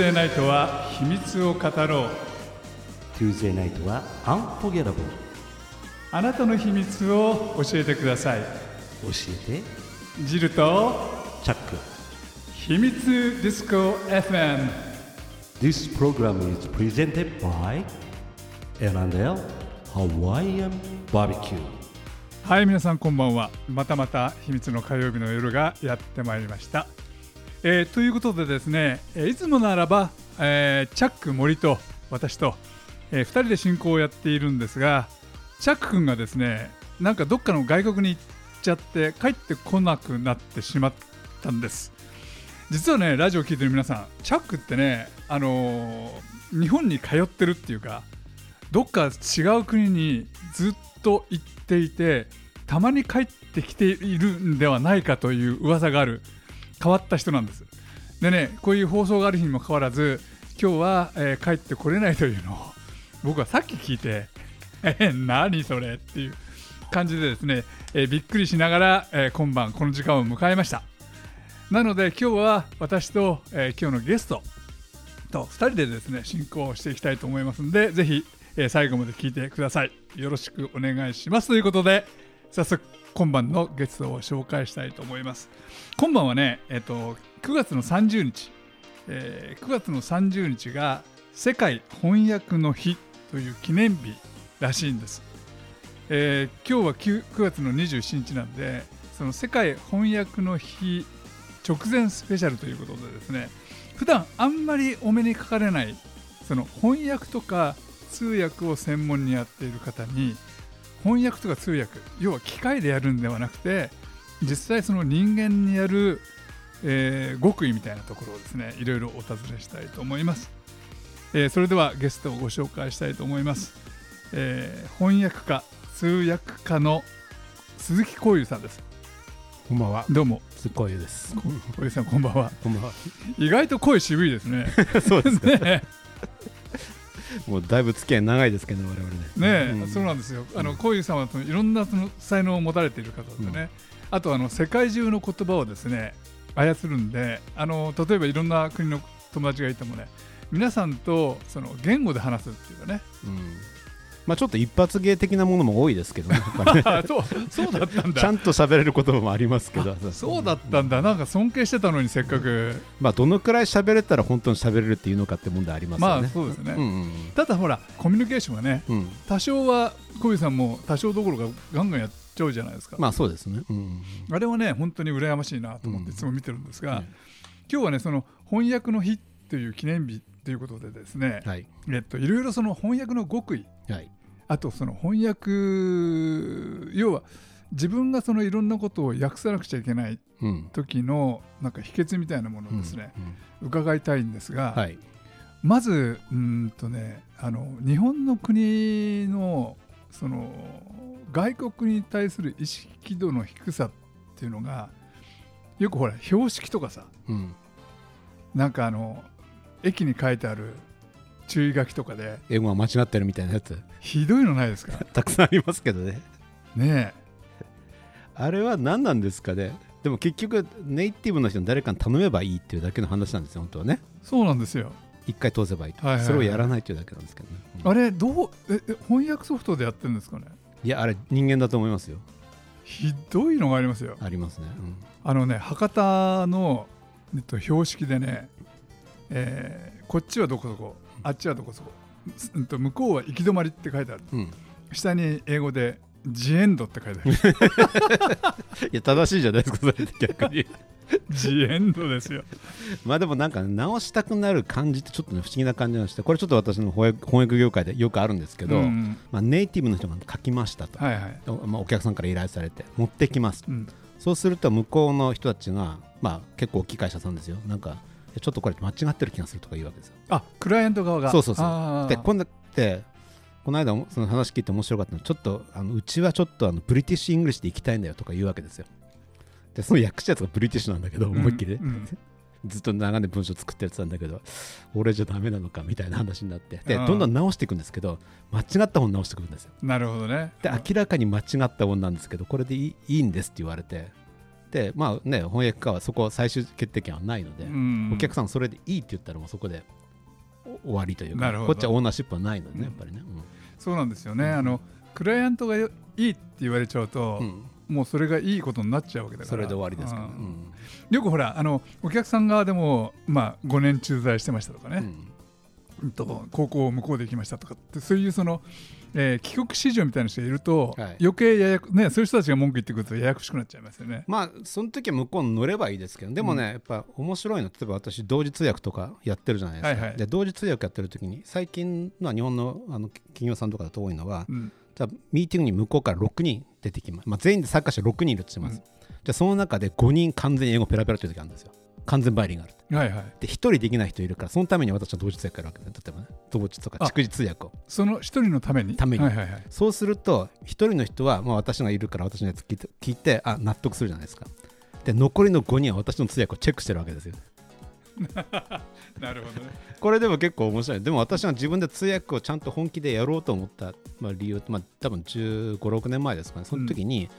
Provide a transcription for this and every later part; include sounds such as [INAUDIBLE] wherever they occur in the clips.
Tuesday ナイトは秘密を語ろう。Tuesday ナイトは Unforgettable あなたの秘密を教えてください。教えて。ジルとチャック。秘密ディスコ FM This program is presented by L&L Hawaiian Barbecue. はい皆さんこんばんは。またまた秘密の火曜日の夜がやってまいりました、えーということでですねえーいつもならば、えーチャック森と私と、え2人で進行をやっているんですがチャック君がですねなんかどっかの外国に行っちゃって帰ってこなくなってしまったんです。実はねラジオを聞いてる皆さんチャックってねあのー日本に通ってるっていうかどっか違う国にずっと行っていてたまに帰ってきているんではないかという噂がある変わった人なんです。でねこういう放送がある日にもかかわらず今日は、えー帰ってこれないというのを [LAUGHS] 僕はさっき聞いてえ何それっていう感じでですね、えーびっくりしながら、えー今晩この時間を迎えました。なので今日は私と、え今日のゲストと2人でですね進行していきたいと思いますのでぜひ、え最後まで聞いてください。よろしくお願いします。ということで早速今晩のゲストを紹介したいと思います。今晩はねえっ、と9月の30日、えー9月の30日が世界翻訳の日という記念日らしいんです、えー今日は 9, 9月の27日なんでその世界翻訳の日直前スペシャルということでですね普段あんまりお目にかかれないその翻訳とか通訳を専門にやっている方に翻訳とか通訳要は機械でやるんではなくて実際その人間にやる、えー極意みたいなところをですねいろいろお尋ねしたいと思います、えーそれではゲストをご紹介したいと思います、えー翻訳家通訳家の鈴木光優さんです。こんばんは、どうも。つっこゆです。光優さんこんばんは。こんばんは。意外と声渋いですね。[LAUGHS] そうですか。[LAUGHS] ねもうだいぶ付き合い長いですけど、我々ね。ねえ、うんそうなんですよ。あの、こういうさんはそのいろんなその才能を持たれている方でね、あとあの世界中の言葉をですね操るんで、あの例えばいろんな国の友達がいてもね、皆さんとその言語で話すっていうかね、うんまあちょっと一発芸的なものも多いですけどね。[LAUGHS] そうそうだったんだ。ちゃんと喋れる言葉もありますけど。そうだったんだ。なんか尊敬してたのにせっかく。まあどのくらい喋れたら本当に喋れるっていうのかって問題ありますまよね。あそうですね。うんうんただほらコミュニケーションがね、うん。多少は小遊さんも多少どころかガンガンやっちゃうじゃないですか。まあそうですね。うんあれはね本当に羨ましいなと思っうんていつも見てるんですが、うん今日はねその翻訳の日という記念日ということでですね、はい。えっといろいろその翻訳の極意はい。あとその翻訳要は自分がそのいろんなことを訳さなくちゃいけないうん。時のなんか秘訣みたいなものをですね、うんうん伺いたいんですが、はい。まずうーんとねあの日本の国のその外国に対する意識度の低さっていうのがよくほら標識とかさうん。なんかあの駅に書いてある注意書きとかで。英語が間違ってるみたいなやつ、ひどいのないですか？[LAUGHS] たくさんありますけどね。ねあれは何なんですかね？でも結局ネイティブの人に誰かに頼めばいいっていうだけの話なんですよ、本当はね。えそうなんですよ。一回通せばいいと、はいはいはい。それをやらないっていうだけなんですけどね、うんあれどう？ええ翻訳ソフトでやってるんですかね？いやあれ人間だと思いますよ。ひどいのがありますよ。ありますね、あのね博多の、えっと、標識でね、えーこっちはどこそこ？あっちはどこそこ、すうんと向こうは行き止まりって書いてある。うん。下に英語で「ジエンド」って書いてある。や正しいじゃないですかそれ逆に。ジエンドですよ。まあでもなんか、ね、直したくなる感じってちょっとね不思議な感じがしてこれちょっと私の翻訳翻訳業界でよくあるんですけど、うん。まあ、ネイティブの人が書きましたと、はいはい、おまあ、お客さんから依頼されて持ってきます。うん、そうすると向こうの人たちが、まあ、結構大きい会社さんですよ。なんかちょっとこれ間違ってる気がするとか言うわけですよ。あクライアント側が。そうそうそう。で今度ってこの間もその話聞いて面白かったのはちょっとあのうちはちょっとあの British English で行きたいんだよとか言うわけですよ。でその訳したやつがブリティッシュなんだけど思いっきり、うん。うんずっと長年文章作ってやってたんだけど俺じゃダメなのかみたいな話になって。でうん。どんどん直していくんですけど間違った本直してくるんですよ。なるほどね。で明らかに間違った本なんですけどこれでいいいいんですって言われて。でまあね翻訳家はそこ最終決定権はないので、うんお客さんそれでいいって言ったらもうそこでお終わりというかこっちはオーナーシップはないのでね、うん。やっぱりね、そうなんですよね、うん。あのクライアントがよいいって言われちゃうと、もうそれがいいことになっちゃうわけだから。それで終わりですから、うん。うん。よくほらあのお客さん側でも、まあ、5年駐在してましたとかね、うんうん。と高校を向こうで行きましたとかってそういうその、えー帰国子女みたいな人がいると、はい。余計ややこねそういう人たちが文句言ってくるとややこしくなっちゃいますよね。まあその時は向こうに乗ればいいですけどでもね、やっぱ面白いの例えば私同時通訳とかやってるじゃないですか、はいはい。で同時通訳やってる時に最近のは日本のあの企業さんとかだと多いのは、うん。じゃあミーティングに向こうから6人出てきます、まあ、全員で参加者6人いるとします、じゃあその中で5人完全に英語ペラペラという時あるんですよ完全バイリンガル。ってはいはい、で1人できない人いるからそのために私は同時通訳やるわけで例えばね同時とかあ逐次通訳をその一人のために？ために。はいはいはい、そうすると1人の人は、まあ、私がいるから私のやつ聞いて聞いてあ納得するじゃないですか。で残りの5人は私の通訳をチェックしてるわけですよ。なるほどね。これでも結構面白い。でも私は自分で通訳をちゃんと本気でやろうと思った、まあ、理由まあ多分1 5 6年前ですかね。その時に、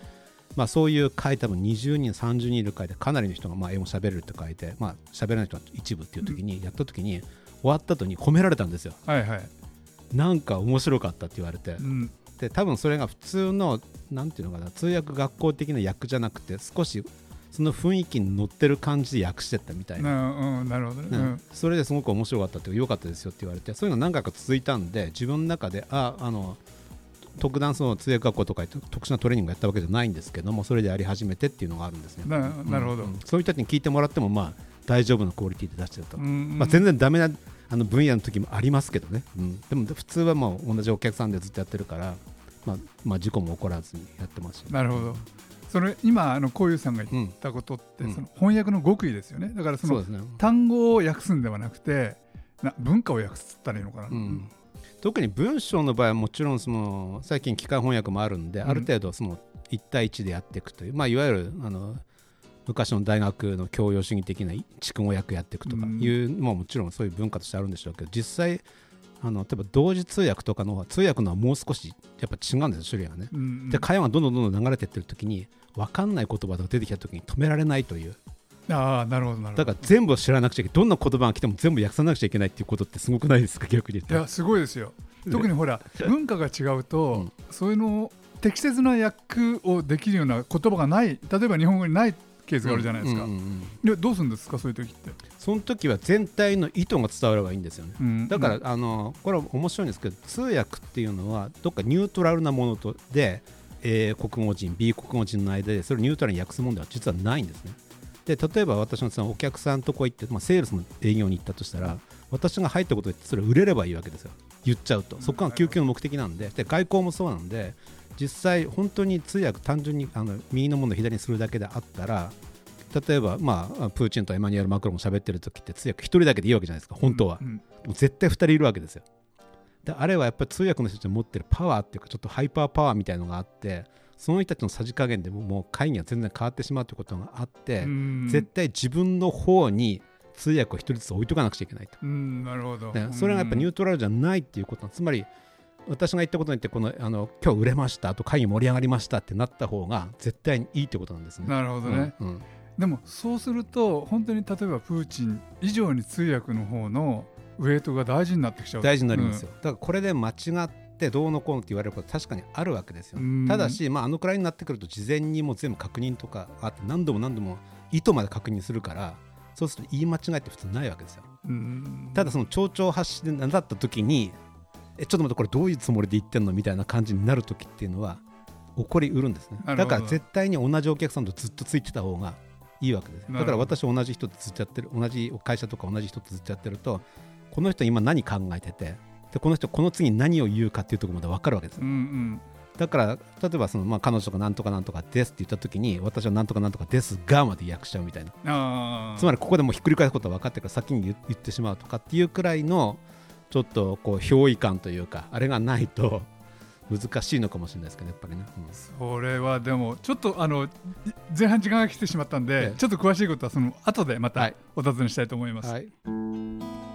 まあ、そういう会多分20人30人いる会でかなりの人がまあ英語喋れるって書いてまあ喋れない人は一部っていう時にやった時に終わった後に褒められたんですよ。はいはい。なんか面白かったって言われて。うん。で多分それが普通のなんていうのかな通訳学校的な訳じゃなくて少しその雰囲気に乗ってる感じで訳してったみたいな。なうん、なるほどね。ううん。んそれですごく面白かったって良かったですよって言われてそういうの何回か続いたんで自分の中でああの特段その通訳学校とか特殊なトレーニングやったわけじゃないんですけどもそれでやり始めてっていうのがあるんですね。ななるほど。うん。うんそういう人たちに聞いてもらってもまあ大丈夫なクオリティで出してると、うん。まあ、全然ダメなあの分野の時もありますけどね、うん、でも普通はもう同じお客さんでずっとやってるから、まあ、まあ事故も起こらずにやってますしなるほど。それ今あのこういうさんが言ったことって、うん。その翻訳の極意ですよね。だからそのね、単語を訳すんではなくて、な文化を訳すったらいいのかな。うん、特に文章の場合はもちろんその最近機械翻訳もあるんで、うん。ある程度その1対1でやっていくという、まあ、いわゆるあの昔の大学の教養主義的な筑語訳やっていくとかいうのももちろんそういう文化としてあるんでしょうけど実際あの例えば同時通訳とかの方は通訳のはもう少しやっぱ違うんですよ種類がね。うんで会話がどんどんどんどん流れていってる時に分かんない言葉が出てきた時に止められないというああなるほどなるほど。だから全部を知らなくちゃいけないどんな言葉が来ても全部訳さなくちゃいけないっていうことってすごくないですか逆に言っていやすごいですよ。特にほら文化が違うと、うんそういうの適切な訳をできるような言葉がない例えば日本語にないケースがあるじゃないですか。うんうんうんでどうするんですかそういう時って？その時は全体の意図が伝わればいいんですよね。うんだから、あのこれは面白いんですけど通訳っていうのはどっかニュートラルなものとで A 国語人 B 国語人の間でそれをニュートラルに訳すものでは実はないんですね。で例えば私のそのお客さんとこ行って、まあ、セールスの営業に行ったとしたら私が入ったことでそれ売れればいいわけですよ。言っちゃうと。そこが究極の目的なんで。で外交もそうなんで実際本当に通訳単純にあの右のものを左にするだけであったら例えば、まあ、プーチンとエマニュエル・マクロンも喋ってる時って通訳一人だけでいいわけじゃないですか本当は、うんでも絶対2人いるわけですよ。であれはやっぱり通訳の人たちの持ってるパワーっていうかちょっとハイパーパワーみたいのがあってその人たちのさじ加減でももう会議が全然変わってしまうということがあって、うん。絶対自分の方に通訳を一人ずつ置いとかなくちゃいけないと、うんなるほど。でそれがやっぱニュートラルじゃないっていうことつまり私が言ったことによってこのあの今日売れましたあと会議盛り上がりましたってなった方が絶対にいいってことなんですね。なるほどね。うんうん。でもそうすると本当に例えばプーチン以上に通訳の方のウェイトが大事になってきちゃう。大事になりますよ、だからこれで間違ってどうのこうのって言われること確かにあるわけですよ、うん。ただし、まあ、あのくらいになってくると事前にもう全部確認とかあって何度も何度も意図まで確認するからそうすると言い間違いって普通ないわけですよ。うん。ただその丁々発しでなだった時にえちょっと待ってこれどういうつもりで言ってんのみたいな感じになる時っていうのは起こりうるんですね。だから絶対に同じお客さんとずっとついてた方がいいわけですだから私は同じ人とずっとやってる同じ会社とか同じ人とずっとやってるとこの人今何考えててでこの人この次何を言うかっていうところまで分かるわけです。うんうん。だから例えばその、まあ、彼女がなんとかなんとかですって言った時に私はなんとかなんとかですがまで訳しちゃうみたいな。つまりここでもうひっくり返すことは分かってるから先に言言ってしまうとかっていうくらいのちょっとこう憑依感というかあれがないと難しいのかもしれないですけどやっぱりね、それはでもちょっとあのい前半時間が来てしまったんで、ええ。ちょっと詳しいことはその後でまたはい。お尋ねしたいと思います。はい。place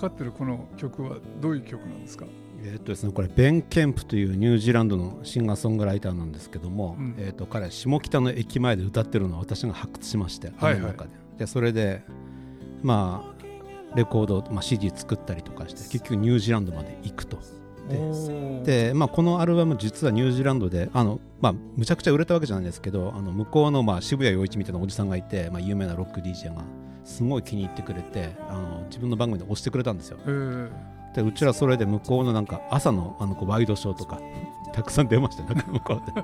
かかってるこの曲はどういう曲なんですか？えーっとですね、これベン・ケンプというニュージーランドのシンガーソングライターなんですけども、うん。えと彼は下北の駅前で歌ってるのを私が発掘しまして、はいはい。雨の中で。でそれでまあレコード、まあ、CD 作ったりとかして結局ニュージーランドまで行くと。で、まあ、このアルバム実はニュージーランドであの、まあ、むちゃくちゃ売れたわけじゃないんですけどあの向こうの、まあ、渋谷陽一みたいなおじさんがいて、まあ、有名なロック DJ がすごい気に入ってくれてあの自分の番組で押してくれたんですよ。えーでうちらそれで向こうのなんか朝のあのこうワイドショーとかたくさん出ましたよ。なんか向こうで。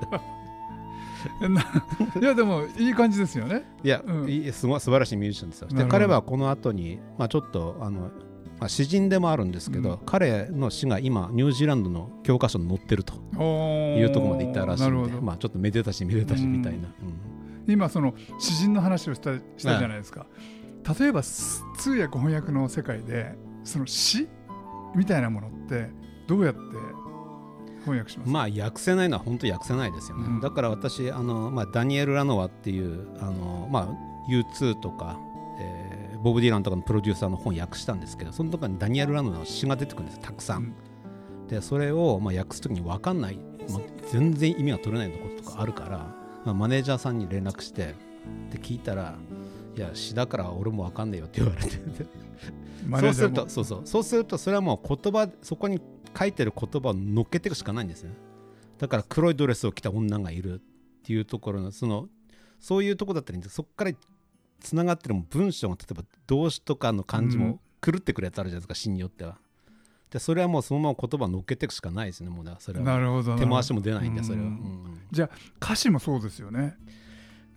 [LAUGHS] いやでもいい感じですよね。いや、うん。いいすごい素晴らしいミュージシャンですよ。で彼はこの後にまあちょっとあの、まあ、詩人でもあるんですけど、うん。彼の詩が今ニュージーランドの教科書に載ってるといいうところまで行ったらしいなるほど、んでまあちょっとめでたしめでたしみたいな、うん。今その詩人の話をしたしたじゃないですか、例えばす通訳翻訳の世界でその詩みたいなものってどうやって翻訳します？か、まあ訳せないのは本当訳せないですよね、うん。だから私あの、まあ、ダニエル・ラノアっていうあの、まあ、U2 とか、えーボブ・ディランとかのプロデューサーの本訳したんですけどその中にダニエル・ラノアの詩が出てくるんですたくさん、でそれをまあ訳す時に分かんない、まあ、全然意味が取れないこととかあるから、まあ、マネージャーさんに連絡してで聞いたらいや詩だから俺も分かんねえよって言われて。そうするとそうそう。そうするとそれはもう言葉そこに書いてる言葉を乗っけていくしかないんですね。だから黒いドレスを着た女がいるっていうところのそのそういうとこだったらいいんです。そこからつながってるも文章が例えば動詞とかの漢字うん。も狂ってくるやつあるじゃないですか詩によっては。でそれはもうそのまま言葉を乗っけていくしかないですねもうだそれは。なるほどなるほど。手回しも出ないんでそれは、うん。うん。じゃあ歌詞もそうですよね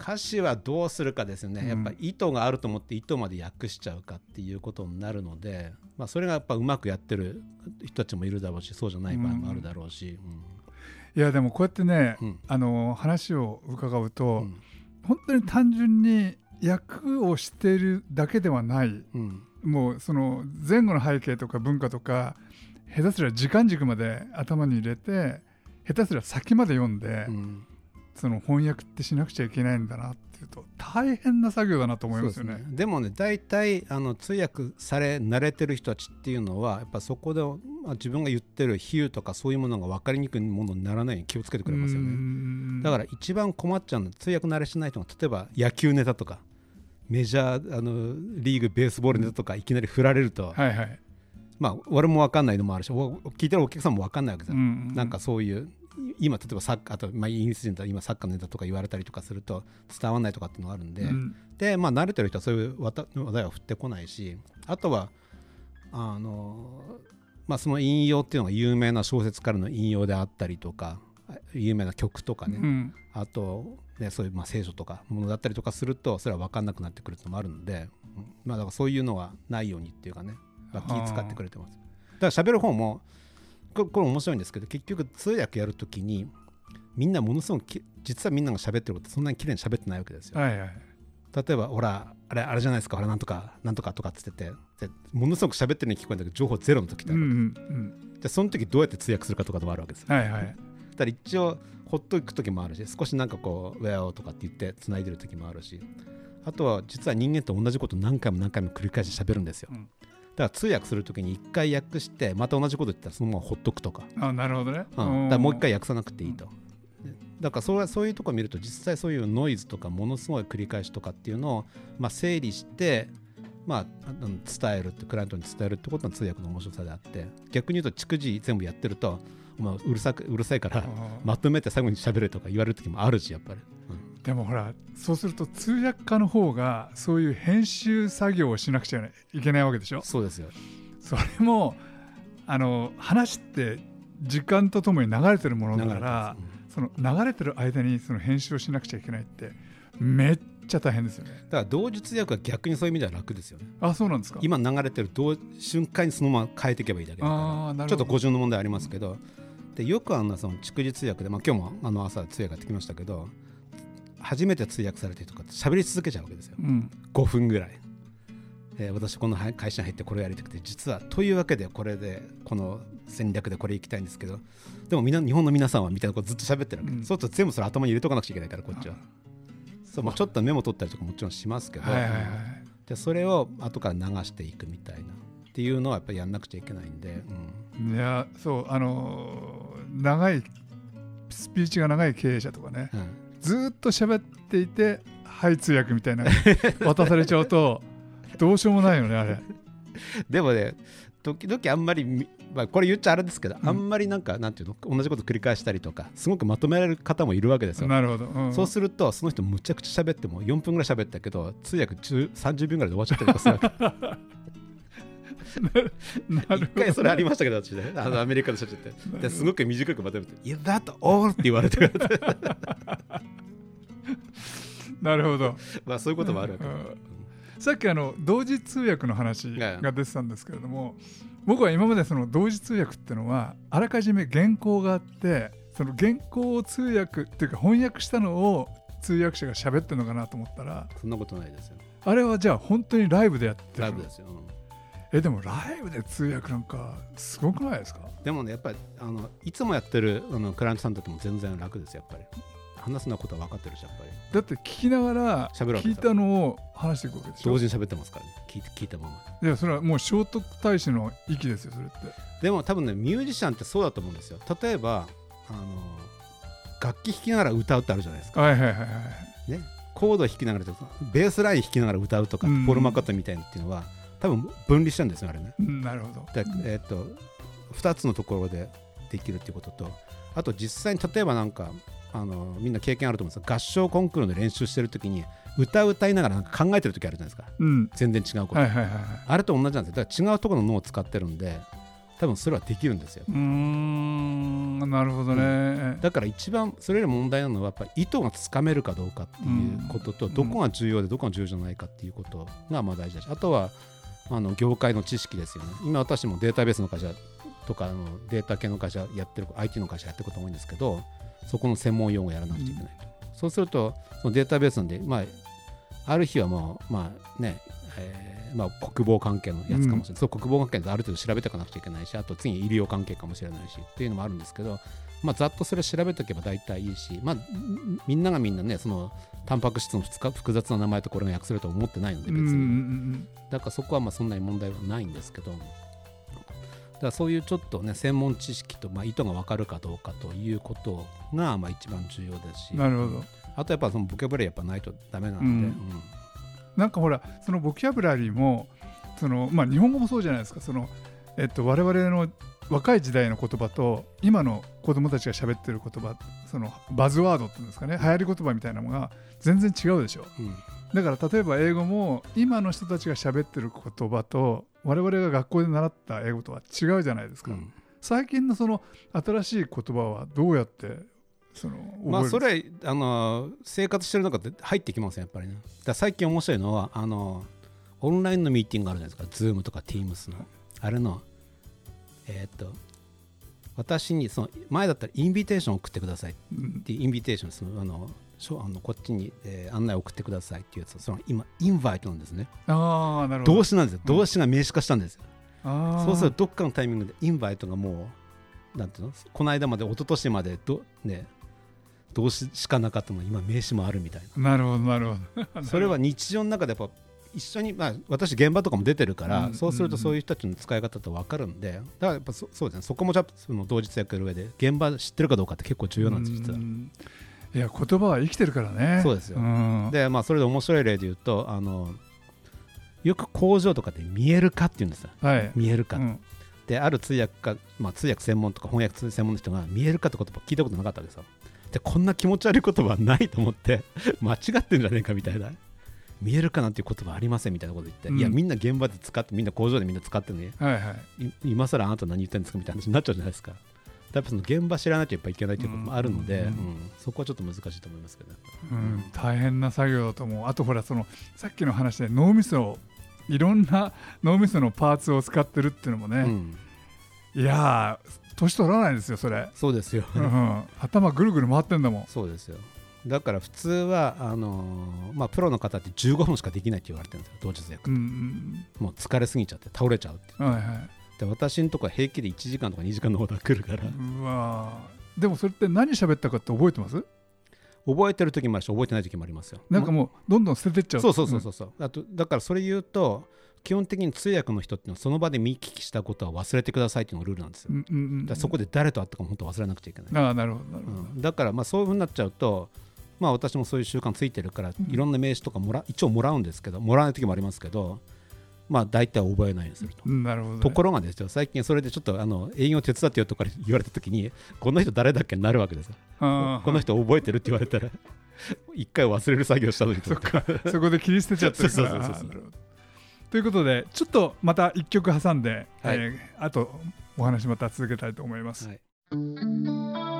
歌詞はどうするかですよね、うん。やっぱ意図があると思って意図まで訳しちゃうかっていうことになるので、まあ、それがやっぱうまくやってる人たちもいるだろうしそうじゃない場合もあるだろうし、いやでもこうやってね、うん。あの話を伺うと、うん。本当に単純に役をしているだけではない。うん。もうその前後の背景とか文化とか下手すりゃ時間軸まで頭に入れて下手すりゃ先まで読んで、うんその翻訳ってしなくちゃいけないんだなっていうと大変な作業だなと思いますよね。そうでもね大体あの通訳され慣れてる人たちっていうのはやっぱそこで、まあ、自分が言ってる比喩とかそういうものが分かりにくいものにならないように気をつけてくれますよね。だから一番困っちゃうのは通訳慣れしない人が例えば野球ネタとかメジャーあのリーグベースボールネタとかいきなり振られると、はいはい。まあ俺も分かんないのもあるしお聞いてるお客さんも分かんないわけですよ、うんなんかそういう今例えばサッカーあと、まあ、インシデント今サッカーのネタとか言われたりとかすると伝わらないとかっていうのがあるんで、うん。でまあ慣れてる人はそういう話題は振ってこないしあとはあのまあその引用っていうのが有名な小説からの引用であったりとか有名な曲とかね、うん。あと、ね、そういうまあ聖書とかものだったりとかするとそれは分かんなくなってくるってのもあるので、うんまあ、だからそういうのはないようにっていうかね、まあ、気使ってくれてます。だから喋る方もここれ面白いんですけど結局通訳やるときにみんなものすごくき実はみんなが喋ってることそんなに綺麗に喋ってないわけですよ。はいはい。例えばほらあれあれじゃないですかほらなんとかなんとかとかっつっててでものすごく喋ってるように聞こえるんだけど情報ゼロの時ってある、うんうんうん。でその時どうやって通訳するかとかもあるわけですよはいはい。だから一応ほっといく時もあるし少しなんかこう「Well」とかって言って繋いでる時もあるしあとは実は人間って同じこと何回も何回も繰り返し喋るんですよ、うんだから通訳する時に一回訳してまた同じこと言ったらそのままほっとくとか,、あなるほどね。うん、だからもう一回訳さなくていいと、でだからそれはそういうところを見ると実際そういうノイズとかものすごい繰り返しとかっていうのを、まあ、整理してまあ、伝えるってクライアントに伝えるってことが通訳の面白さであって逆に言うと逐次全部やってると、まあ、うるさくうるさいからまとめて最後に喋れとか言われる時もあるしやっぱり、でもほらそうすると通訳家の方がそういう編集作業をしなくちゃいけないわけでしょ？そうですよ。それもあの話って時間とともに流れてるものだから流れてその流れてる間にその編集をしなくちゃいけないってめっちゃ大変ですよね。だから同時通訳は逆にそういう意味では楽ですよね。あそうなんですか？今流れてる同瞬間にそのまま変えていけばいいだけだからなるほど。ちょっと語順の問題ありますけどでよくあんなその逐次通訳で、まあ、今日もあの朝通訳やってきましたけど初めて通訳されてとかって喋り続けちゃうわけですよ。うん。5分ぐらい、えー私この会社に入ってこれをやりたくて実はというわけでこれでこの戦略でこれ行きたいんですけどでもみな日本の皆さんはみたいなことずっと喋ってるわけ、うん。そうすると全部それ頭に入れとかなくちゃいけないからこっちは。そう、まあ、ちょっとメモ取ったりとかもちろんしますけど、はいはいはい。でそれを後から流していくみたいなっていうのはやっぱりやんなくちゃいけないんで、うん。いやそうあのー長いスピーチが長い経営者とかね。うんずーっと喋っていてはい通訳みたいな渡されちゃうとどうしようもないよねあれ。でもね時々あんまりみ、まあ、これ言っちゃあれですけど、うん。あんまりなんかなんていうの？同じこと繰り返したりとかすごくまとめられる方もいるわけですよ、なるほど、うん。そうするとその人むちゃくちゃ喋っても4分ぐらい喋ったけど通訳10 30秒ぐらいで終わっちゃったりとかするわけ [LAUGHS] なるほど。一回それありましたけど私ね。[LAUGHS] あのアメリカの社長って。ですごく短くまとめて「いやだと all」って言われて。なるほど。まあそういうこともあるわけ、うん。さっきあの同時通訳の話が出てたんですけれども、僕は今までその同時通訳っていうのはあらかじめ原稿があってその原稿を通訳っていうか翻訳したのを通訳者が喋ってるのかなと思ったらそんなことないですよ。あれはじゃあ本当にライブでやってるライブですよ、うんえでもライブで通訳なんかすごくないですか？でもねやっぱりあのいつもやってるあのクライアントさんとっても全然楽ですよやっぱり。話すのことは分かってるしやっぱり。だって聞きながら聞いたのを話していくわけでしょ？同時に喋ってますからね。聞い聞いたまま。いやそれはもう聖徳太子の域ですよそれって。でも多分ねミュージシャンってそうだと思うんですよ。例えばあの楽器弾きながら歌うってあるじゃないですか。はいはいはいはいね。コード弾きながらベースライン弾きながら歌うとか、うん。ポール・マッカートみたいなっていうのは多分分離してるんですよあれね。うんなるほど。でえーっと2つのところでできるっていうこととあと実際に例えばなんかあのみんな経験あると思うんですが合唱コンクールの練習してる時に歌う歌いながらなんか考えてる時あるじゃないですか。うん。全然違うこと、はいはいはいはい。あれと同じなんですよ。だから違うところの脳を使ってるんで多分それはできるんですよ。うーん。なるほどね、だから一番それより問題なのはやっぱり意図がつかめるかどうかっていうことと、うん。どこが重要でどこが重要じゃないかっていうことがまあ大事だしあとはあの業界の知識ですよね。今私もデータベースの会社とかあのデータ系の会社やってる IT の会社やってること多いんですけどそこの専門用語をやらなくちゃいけないと、そうするとそのデータベースなんで、まあ、ある日はもうまあね、えーまあ、国防関係のやつかもしれない、そう国防関係である程度調べていかなくちゃいけないしあと次に医療関係かもしれないしっていうのもあるんですけど、まあ、ざっとそれ調べておけば大体いいし、まあ、みみんながみんなねそのタンパク質の複複雑な名前とこれが訳せるとは思ってないので別に、だからそこはまあそんなに問題はないんですけどだからそういうちょっとね専門知識とまあ意図が分かるかどうかということがまあ一番重要ですし。なるほど。あとやっぱそのボキャブラリーやっぱないとダメなんで、うん。うん。なんかほらそのボキャブラリーもその、まあ、日本語もそうじゃないですか。その、えっと、我々の若い時代の言葉と今の子供たちが喋ってる言葉そのバズワードっていうんですかね流行り言葉みたいなのが全然違うでしょ。うん。だから例えば英語も今の人たちが喋ってる言葉と我々が学校で習った英語とは違うじゃないですか、うん。最近のその新しい言葉はどうやってそのまあそれあの生活してる中で入ってきますよやっぱりね。だ最近面白いのはあのオンラインのミーティングがあるじゃないですか。Zoom とか Teams の。あれのえーっと私にその前だったらインビテーション送ってください。うん。っていうインビテーションそのあのあのこっちに、えー案内を送ってくださいっていうやつその今インバイトなんですね。ああなるほど。動詞なんですよ。動詞が名詞化したんですよ、あー。そうするとどっかのタイミングでインバイトがもうなんていうの？この間まで一昨年までどね動詞しかなかったのが今名詞もあるみたいな。るほどなるほど。な [LAUGHS] それは日常の中でやっぱ一緒に、まあ、私現場とかも出てるから、うんそうするとそういう人たちの使い方って分かるんでだからやっぱそそうですね。そこもじゃあその同日やってる上で現場知ってるかどうかって結構重要なんです実はう。ん。いや言葉は生きてるからね。そうですよ。ん。でまあそれで面白い例で言うとあのよく工場とかで見える化って言うんですよ。はい。見える化、うん。である通訳家、まあ、通訳専門とか翻訳専門の人が見える化って言葉聞いたことなかったわけですよ。でこんな気持ち悪い言葉はないと思って [LAUGHS] 間違ってんじゃねえかみたいな見える化なんていう言葉ありませんみたいなこと言って、うん。いやみんな現場で使ってみんな工場でみんな使ってるのにはいはい。い今更あなた何言ってるんですかみたいな話になっちゃうじゃないですか。やっぱその現場知らなきゃやっぱいけないということもあるので、うんうんそこはちょっと難しいと思いますけど、うん、大変な作業だと思う。あとほらそのさっきの話で脳みそいろんな脳みそのパーツを使ってるっていうのもね、うん。いやー年取らないですよそれ、そうですよ、うん、頭ぐるぐる回ってんだもん。そうですよだから普通はあのーまあ、プロの方って15分しかできないって言われてるんですよ同日薬、うんうんもう疲れすぎちゃって倒れちゃうって。うんはいはい。で私のとこは平気で1時間とか2時間のオーダー来るから、うわー。でもそれって何喋ったかって覚えてます？覚えてる時もあるし覚えてない時もありますよ。なんかもうどんどん捨ててっちゃう。そうそうそうそう。そう、あとだからそれ言うと基本的に通訳の人っていうのはその場で見聞きしたことは忘れてくださいっていうのがルールなんですよ、うんうんうんそこで誰と会ったかも本当忘れなくちゃいけない、ああなるほどなるほど、うん。だからまあそういうふうになっちゃうとまあ私もそういう習慣ついてるからいろんな名刺とかもら一応もらうんですけどもらわない時もありますけどまあ大体覚えないようにすると。うんなるほど、ね、ところがですよ最近それでちょっとあの営業手伝ってよとか言われた時にこの人誰だっけになるわけですよ。この人覚えてるって言われたら [LAUGHS] 一回忘れる作業したのにとか。そこで切り捨てちゃってるから。そうそうそうそうあーなるほど。ということでちょっとまた一曲挟んで、はい。えーあとお話また続けたいと思います、はい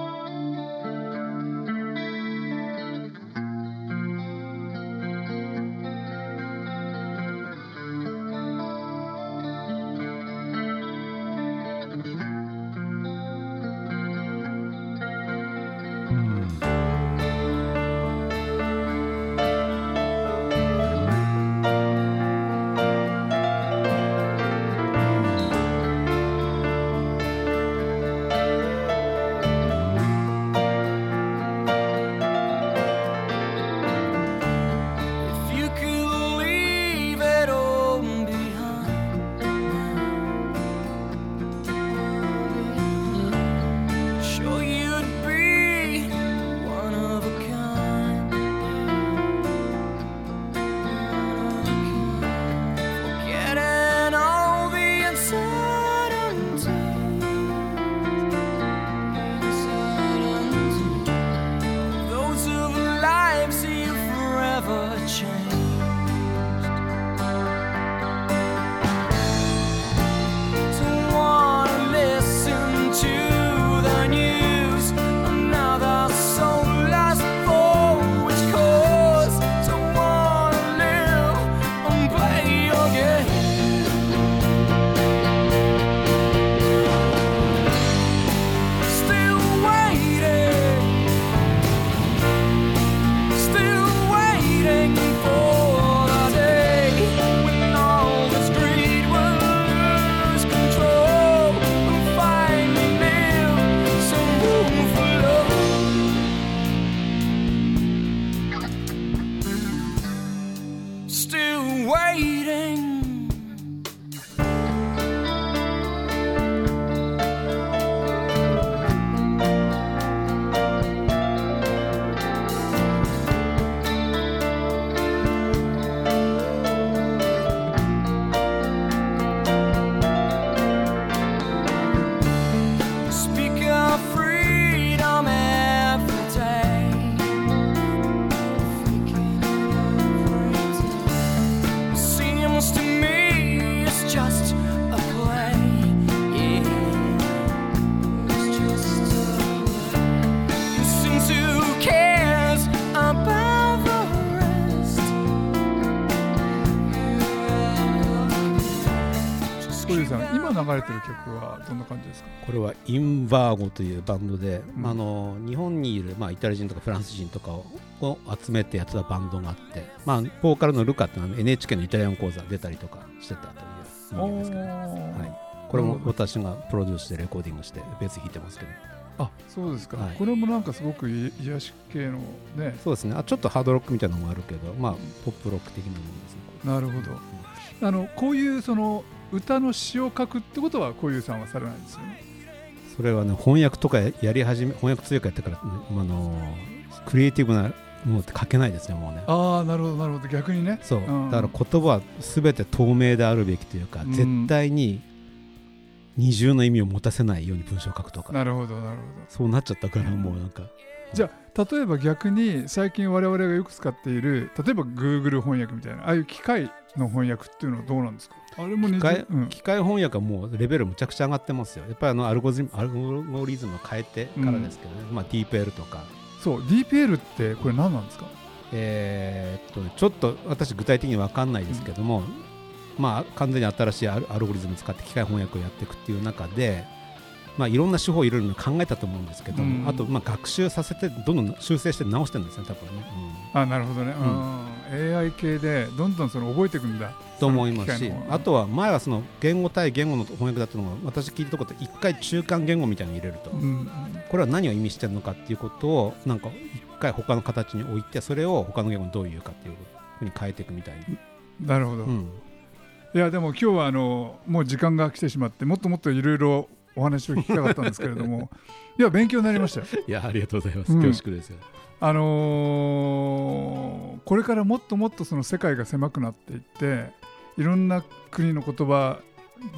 流れてる曲はどんな感じですか？これはインバーゴというバンドで、うん。あの日本にいる、まあ、イタリア人とかフランス人とかをを集めてやってたバンドがあって、まあ、ボーカルのルカっていうのは NHK のイタリアン講座出たりとかしてたという人間ですけど、はい、これも私がプロデュースしてレコーディングしてベース弾いてますけど。あそうですか、はい。これもなんかすごくい癒し系のね。そうですね。あちょっとハードロックみたいなのもあるけど、まあ、ポップロック的なものですね。なるほど。あのこういうその歌の詩を書くってことはこういうさんはされないんですよね。それはね翻訳とかやり始め翻訳通訳やってから、ねあのクリエイティブなものって書けないですねもうね。ああなるほどなるほど。逆にね。そう、うん。だから言葉は全て透明であるべきというか、うん。絶対に二重の意味を持たせないように文章を書くとかなるほどなるほどそうなっちゃったからもうなんか、じゃあ例えば逆に最近我々がよく使っている例えば Google 翻訳みたいなああいう機械の翻訳っていうのはどうなんですか？あれも20機械うん。機械翻訳はもうレベルむちゃくちゃ上がってますよ。やっぱりあのアルゴリズムアルゴリズムを変えてからですけどね、まあ DeepL とか。そう。DeepL ってこれ何なんですか？えーっとちょっと私具体的に分かんないですけども、まあ完全に新しいアルアルゴリズムを使って機械翻訳をやっていくっていう中でまあいろんな手法をいろいろ考えたと思うんですけども、うん。あとまあ学習させてどんどん修正して直してるんですね多分ね、あなるほどね、ん。うん。AI 系でどんどんその覚えていくんだ。と思いますしあとは前はその言語対言語の翻訳だったのが私聞いたところで一回中間言語みたいなの入れると、うん。これは何を意味してるのかっていうことをなんか一回他の形に置いてそれを他の言語にどう言うかっていうふうに変えていくみたいに、なるほど、いうん。やでも今日はあのもう時間が来てしまってもっともっといろいろお話を聞きたかったんですけれども。いや勉強になりましたよ。いやありがとうございます、うん。恐縮ですあのーこれからもっともっとその世界が狭くなっていっていろんな国の言葉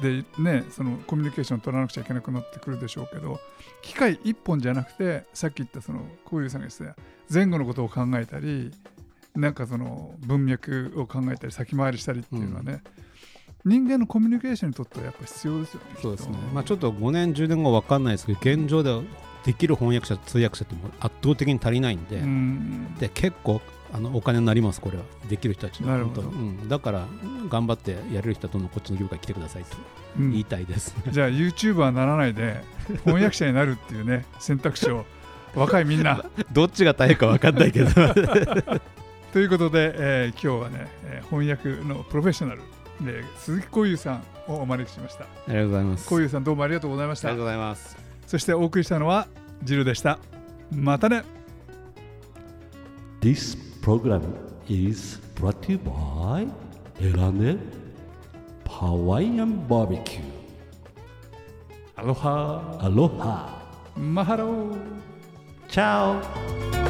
でねそのコミュニケーションを取らなくちゃいけなくなってくるでしょうけど機械一本じゃなくてさっき言ったそのこういうさんが言ってた前後のことを考えたりなんかその文脈を考えたり先回りしたりっていうのはね、人間のコミュニケーションにとってはやっぱ必要ですよね。そうですね。まあちょっと5年10年後分かんないですけど現状ではできる翻訳者通訳者ってもう圧倒的に足りないんで、うん。で結構あのお金になりますこれは。できる人たちはなるほどうん、だから頑張ってやれる人はどんどんこっちの業界来てくださいと。うん。言いたいです、[LAUGHS] じゃあ YouTuber にならないで [LAUGHS] 翻訳者になるっていうね選択肢を [LAUGHS] 若いみんな。どっちが大変か分かんないけど。ということで、えー今日はね、えー翻訳のプロフェッショナルで鈴木こうゆうさんをお招きしました。ありがとうございます。こうゆうさんどうもありがとうございました。ありがとうございます。そしてお送りしたのはジルでした。またね。This program is brought to you by Elane Hawaiian Barbecue. アロハ Aloha. マハロー Ciao.